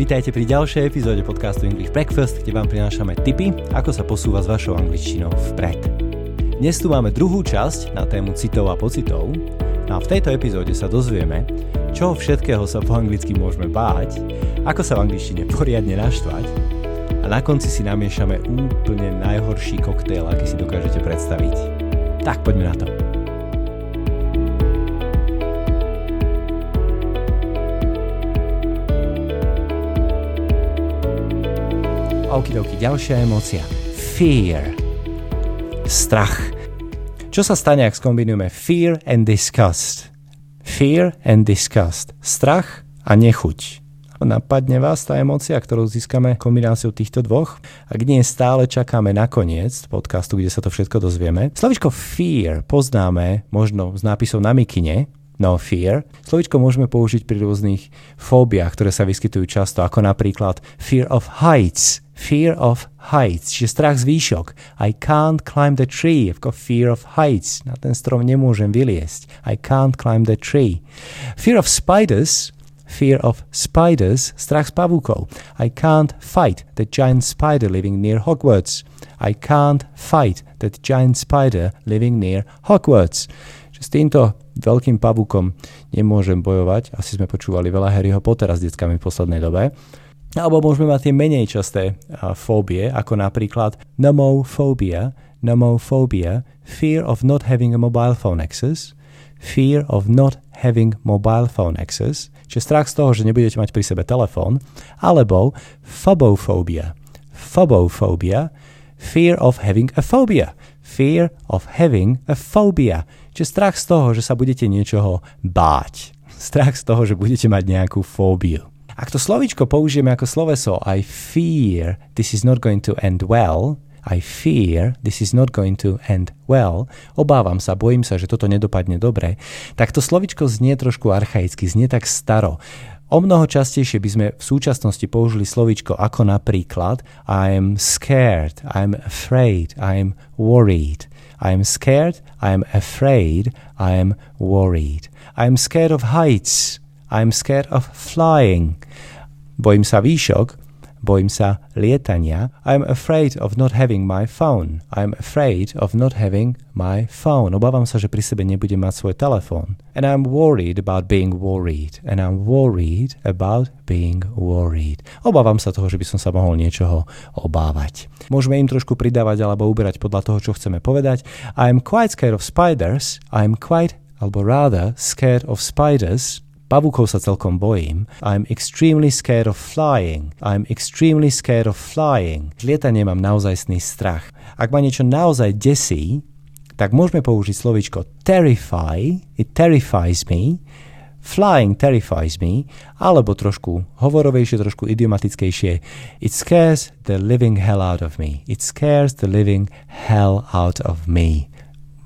Vítajte pri ďalšej epizóde podcastu English Breakfast, kde vám prinášame tipy, ako sa posúva s vašou angličtinou vpred. Dnes tu máme druhú časť na tému citov a pocitov no a v tejto epizóde sa dozvieme, čo všetkého sa po anglicky môžeme báť, ako sa v angličtine poriadne naštvať a na konci si namiešame úplne najhorší koktejl, aký si dokážete predstaviť. Tak poďme na to. Okidoki, ďalšia emócia. Fear. Strach. Čo sa stane, ak skombinujeme fear and disgust? Fear and disgust. Strach a nechuť. Napadne vás tá emócia, ktorú získame kombináciou týchto dvoch? Ak nie, stále čakáme na koniec podcastu, kde sa to všetko dozvieme. Slovičko fear poznáme možno z nápisov na mikine, no fear. Slovičko môžeme použiť pri rôznych fóbiách, ktoré sa vyskytujú často, ako napríklad fear of heights, fear of heights, čiže strach z výšok. I can't climb the tree, I've got fear of heights. Na ten strom nemôžem vyliesť. I can't climb the tree. Fear of spiders, fear of spiders, strach z pavúkov. I can't fight the giant spider living near Hogwarts. I can't fight that giant spider living near Hogwarts. Čiže s týmto veľkým pavúkom nemôžem bojovať. Asi sme počúvali veľa Harryho Pottera s deckami v poslednej dobe. Alebo môžeme mať tie menej časté fóbie, ako napríklad nomophobia, nomophobia, fear of not having a mobile phone access, fear of not having mobile phone access, čiže strach z toho, že nebudete mať pri sebe telefón, alebo phobophobia, phobophobia, fear of having a phobia, fear of having a phobia, čiže strach z toho, že sa budete niečoho báť, strach z toho, že budete mať nejakú fóbiu. Ak to slovíčko použijeme ako sloveso I fear this is not going to end well, I fear this is not going to end well, obávam sa, bojím sa, že toto nedopadne dobre, tak to slovičko znie trošku archaicky, znie tak staro. O mnoho častejšie by sme v súčasnosti použili slovičko ako napríklad I'm scared, I'm afraid, I'm worried. I'm scared, I'm afraid, I'm worried. I'm scared of heights, I'm scared of flying. Bojím sa výšok, bojím sa lietania. I'm afraid of not having my phone. I'm afraid of not having my phone. Obávam sa, že pri sebe nebudem mať svoj telefón. And I'm worried about being worried. And I'm worried about being worried. Obávam sa toho, že by som sa mohol niečoho obávať. Môžeme im trošku pridávať alebo uberať podľa toho, čo chceme povedať. I'm quite scared of spiders. I'm quite, alebo rather, scared of spiders. Pavúkov sa celkom bojím. I'm extremely scared of flying. I'm extremely scared of flying. Z lietania mám naozajstný strach. Ak ma niečo naozaj desí, tak môžeme použiť slovičko terrify, it terrifies me, flying terrifies me, alebo trošku hovorovejšie, trošku idiomatickejšie, it scares the living hell out of me. It scares the living hell out of me.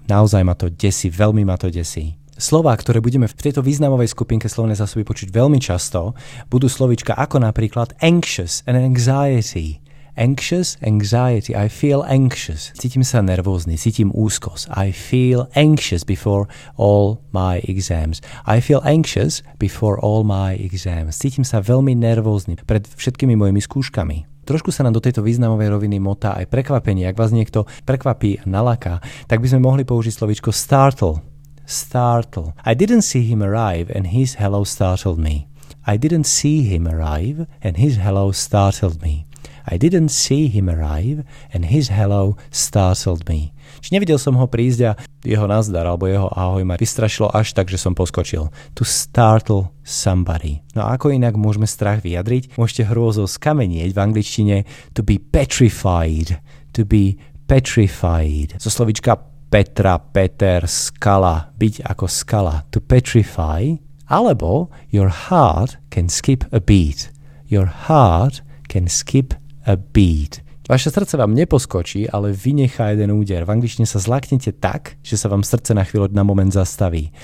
Naozaj ma to desí, veľmi ma to desí. Slova, ktoré budeme v tejto významovej skupinke slovnej zásoby počuť veľmi často, budú slovička ako napríklad anxious and anxiety. Anxious, anxiety. I feel anxious. Cítim sa nervózny, cítim úzkosť. I feel anxious before all my exams. I feel anxious before all my exams. Cítim sa veľmi nervózny pred všetkými mojimi skúškami. Trošku sa nám do tejto významovej roviny motá aj prekvapenie. Ak vás niekto prekvapí a nalaká, tak by sme mohli použiť slovičko startle startle. I didn't see him arrive, and his hello startled me. I didn't see him arrive, and his hello startled me. I didn't see him arrive, and his hello startled me. Či nevidel som ho prísť a jeho nazdar alebo jeho ahoj ma vystrašilo až tak, že som poskočil. To startle somebody. No a ako inak môžeme strach vyjadriť? Môžete hrôzou skamenieť v angličtine to be petrified. To be petrified. Zo slovička Petra, Peter, skala, byť ako skala, to petrify, alebo your heart can skip a beat. Your heart can skip a beat. Vaše srdce vám neposkočí, ale vynechá jeden úder. V angličtine sa zlaknete tak, že sa vám srdce na chvíľu na moment zastaví.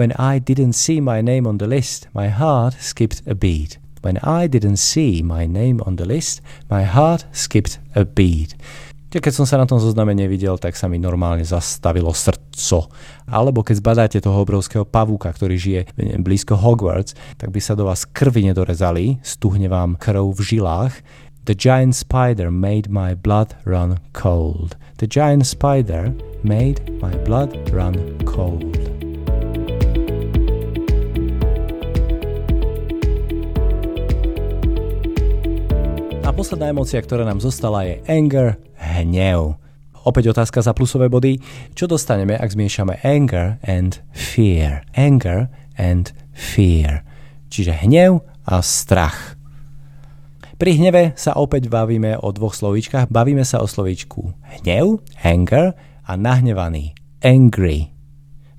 When I didn't see my name on the list, my heart skipped a beat. When I didn't see my name on the list, my heart skipped a beat. Čiže keď som sa na tom zozname nevidel, tak sa mi normálne zastavilo srdco. Alebo keď zbadáte toho obrovského pavúka, ktorý žije blízko Hogwarts, tak by sa do vás krvi nedorezali, stuhne vám krv v žilách. The giant spider made my blood run cold. The giant spider made my blood run cold. Posledná emocia, ktorá nám zostala je anger, hnev. Opäť otázka za plusové body. Čo dostaneme, ak zmiešame anger and fear? Anger and fear. Čiže hnev a strach. Pri hneve sa opäť bavíme o dvoch slovíčkach. Bavíme sa o slovíčku hnev, anger a nahnevaný, angry.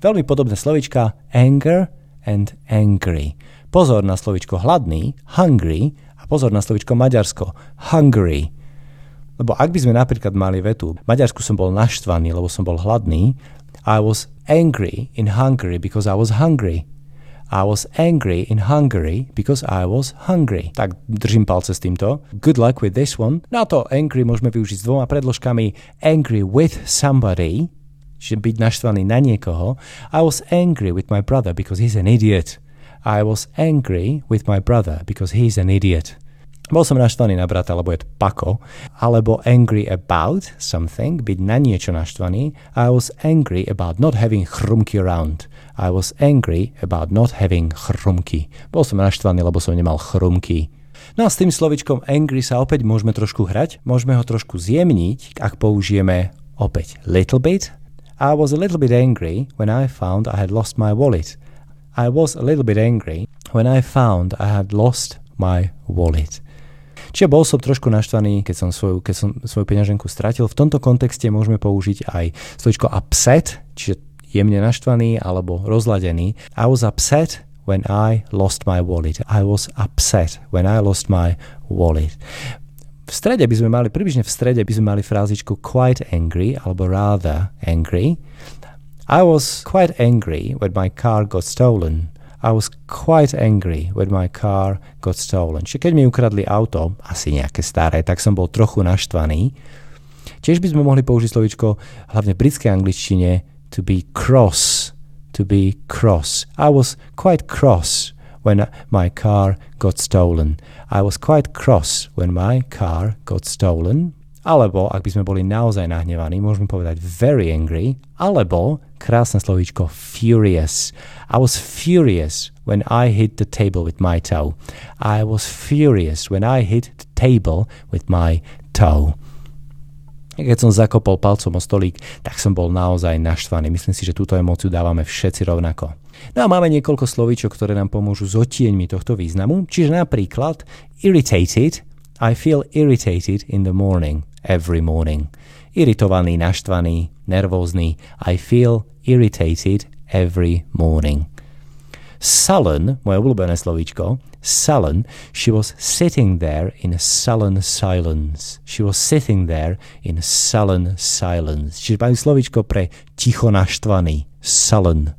Veľmi podobné slovíčka anger and angry. Pozor na slovíčko hladný, hungry pozor na slovíčko maďarsko, hungry. Lebo ak by sme napríklad mali vetu, v Maďarsku som bol naštvaný, lebo som bol hladný, I was angry in Hungary because I was hungry. I was angry in Hungary because I was hungry. Tak držím palce s týmto. Good luck with this one. Na to angry môžeme využiť s dvoma predložkami. Angry with somebody, čiže byť naštvaný na niekoho. I was angry with my brother because he's an idiot. I was angry with my brother because he's an idiot. Bol som naštvaný na brata, lebo je to pako. Alebo angry about something, byť na niečo naštvaný. I was angry about not having chrumky around. I was angry about not having chrumky. Bol som naštvaný, lebo som nemal chrumky. No a s tým slovičkom angry sa opäť môžeme trošku hrať, môžeme ho trošku zjemniť, ak použijeme opäť little bit. I was a little bit angry when I found I had lost my wallet. I was a little bit angry when I found I had lost my wallet. Čiže bol som trošku naštvaný, keď som svoju, keď som svoju peňaženku stratil. V tomto kontexte môžeme použiť aj slovičko upset, čiže jemne naštvaný alebo rozladený. I was upset when I lost my wallet. I was upset when I lost my wallet. V strede by sme mali, približne v strede by sme mali frázičku quite angry alebo rather angry. I was quite angry when my car got stolen. I was quite angry when my car got stolen. Čiže keď mi ukradli auto, asi nejaké staré, tak som bol trochu naštvaný. Tiež by sme mohli použiť slovičko, hlavne v britskej angličtine, to be cross. To be cross. I was quite cross when my car got stolen. I was quite cross when my car got stolen. Alebo, ak by sme boli naozaj nahnevaní, môžeme povedať very angry, alebo krásne slovíčko furious. I was furious when I hit the table with my toe. I was furious when I hit the table with my toe. Keď som zakopol palcom o stolík, tak som bol naozaj naštvaný. Myslím si, že túto emóciu dávame všetci rovnako. No a máme niekoľko slovíčok, ktoré nám pomôžu s odtieňmi tohto významu. Čiže napríklad irritated, I feel irritated in the morning every morning. Iritovaný, naštvaný, nervózny. I feel irritated every morning. Sullen, moje obľúbené slovíčko, sullen, she was sitting there in sullen silence. She was sitting there in sullen silence. Čiže majú slovíčko pre ticho naštvaný, sullen.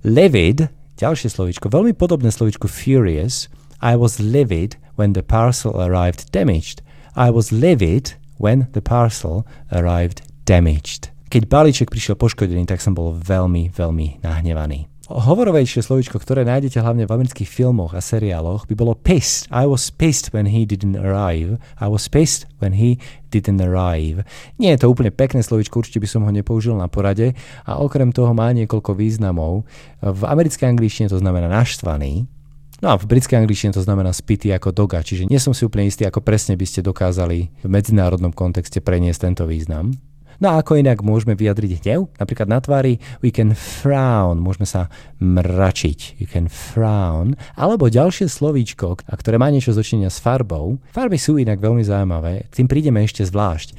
Livid, ďalšie slovíčko, veľmi podobné slovíčku furious. I was livid when the parcel arrived damaged. I was livid when the parcel arrived damaged. Keď balíček prišiel poškodený, tak som bol veľmi, veľmi nahnevaný. Hovorovejšie slovičko, ktoré nájdete hlavne v amerických filmoch a seriáloch, by bolo pissed. I was pissed when he didn't arrive. I was pissed when he didn't arrive. Nie je to úplne pekné slovičko, určite by som ho nepoužil na porade a okrem toho má niekoľko významov. V americkej angličtine to znamená naštvaný, No a v britskej angličtine to znamená spity ako doga, čiže nie som si úplne istý, ako presne by ste dokázali v medzinárodnom kontexte preniesť tento význam. No a ako inak môžeme vyjadriť hnev? Napríklad na tvári we can frown, môžeme sa mračiť. You can frown. Alebo ďalšie slovíčko, ktoré má niečo zočinenia s farbou. Farby sú inak veľmi zaujímavé, tým prídeme ešte zvlášť.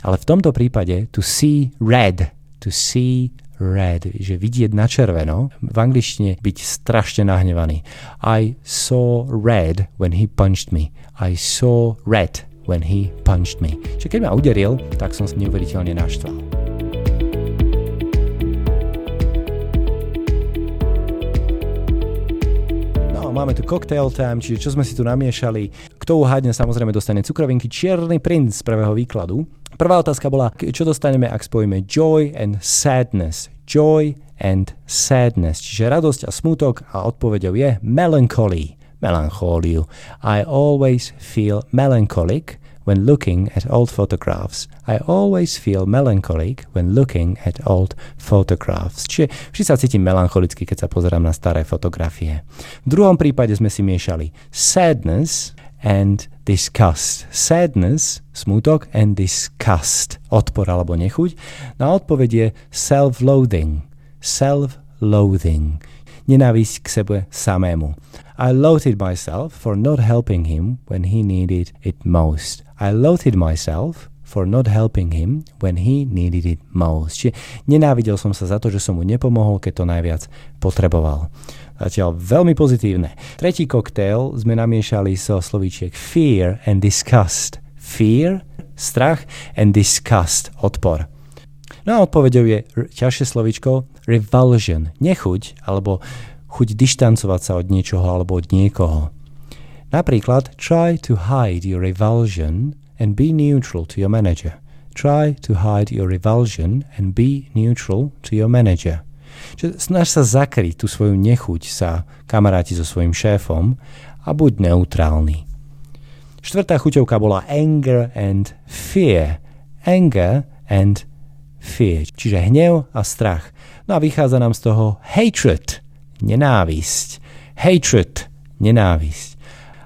Ale v tomto prípade to see red, to see red, že vidieť na červeno, v angličtine byť strašne nahnevaný. I saw red when he punched me. I saw red when he punched me. Čiže keď ma uderil, tak som sa neuveriteľne naštval. No, máme tu cocktail time, čiže čo sme si tu namiešali. Kto uhádne, samozrejme dostane cukrovinky Čierny princ z prvého výkladu. Prvá otázka bola, čo dostaneme, ak spojíme joy and sadness. Joy and sadness, čiže radosť a smutok a odpovedou je melancholy, melanchóliu. I always feel melancholic when looking at old photographs. I always feel melancholic when looking at old photographs. Čiže vždy sa cítim melancholicky, keď sa pozerám na staré fotografie. V druhom prípade sme si miešali sadness and disgust. Sadness, smutok, and disgust, odpor alebo nechuť. Na odpoveď je self-loathing. Self-loathing. Nenávisť k sebe samému. I loathed myself for not helping him when he needed it most. I loathed myself for not helping him when he needed it most. Čiže nenávidel som sa za to, že som mu nepomohol, keď to najviac potreboval. Zatiaľ veľmi pozitívne. Tretí koktail sme namiešali so slovíčiek fear and disgust. Fear, strach and disgust, odpor. No a odpovedou je ťažšie slovíčko revulsion, nechuť alebo chuť dištancovať sa od niečoho alebo od niekoho. Napríklad, try to hide your revulsion and be neutral to your manager. Try to hide your revulsion and be neutral to your manager. Čiže snaž sa zakryť tú svoju nechuť sa kamaráti so svojím šéfom a buď neutrálny. Štvrtá chuťovka bola anger and fear. Anger and fear, čiže hnev a strach. No a vychádza nám z toho hatred, nenávisť. Hatred, nenávisť.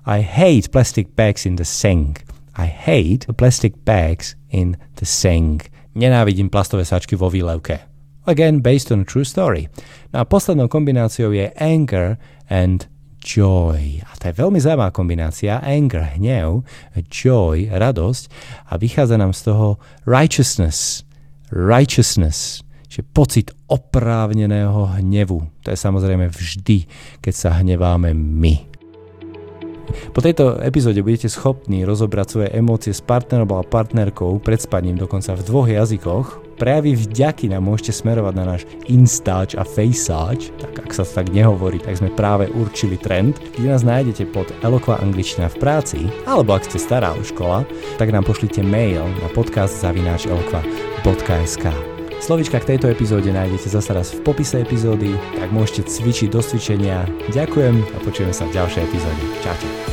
I hate plastic bags in the sink. I hate plastic bags in the sink. Nenávidím plastové sáčky vo výlevke. Again, based on a true story. No a poslednou kombináciou je anger and joy. A to je veľmi zaujímavá kombinácia. Anger, hnev, joy, radosť. A vychádza nám z toho righteousness. Righteousness. Čiže pocit oprávneného hnevu. To je samozrejme vždy, keď sa hneváme my. Po tejto epizóde budete schopní rozobrať svoje emócie s partnerom alebo partnerkou pred spaním dokonca v dvoch jazykoch. Prejavy vďaky nám môžete smerovať na náš Instač a Faceač, tak ak sa tak nehovorí, tak sme práve určili trend, kde nás nájdete pod Eloqua angličtina v práci, alebo ak ste stará škola, tak nám pošlite mail na podcast.eloqua.sk. Slovička k tejto epizóde nájdete zase raz v popise epizódy, tak môžete cvičiť do cvičenia. Ďakujem a počujeme sa v ďalšej epizóde. Čaute.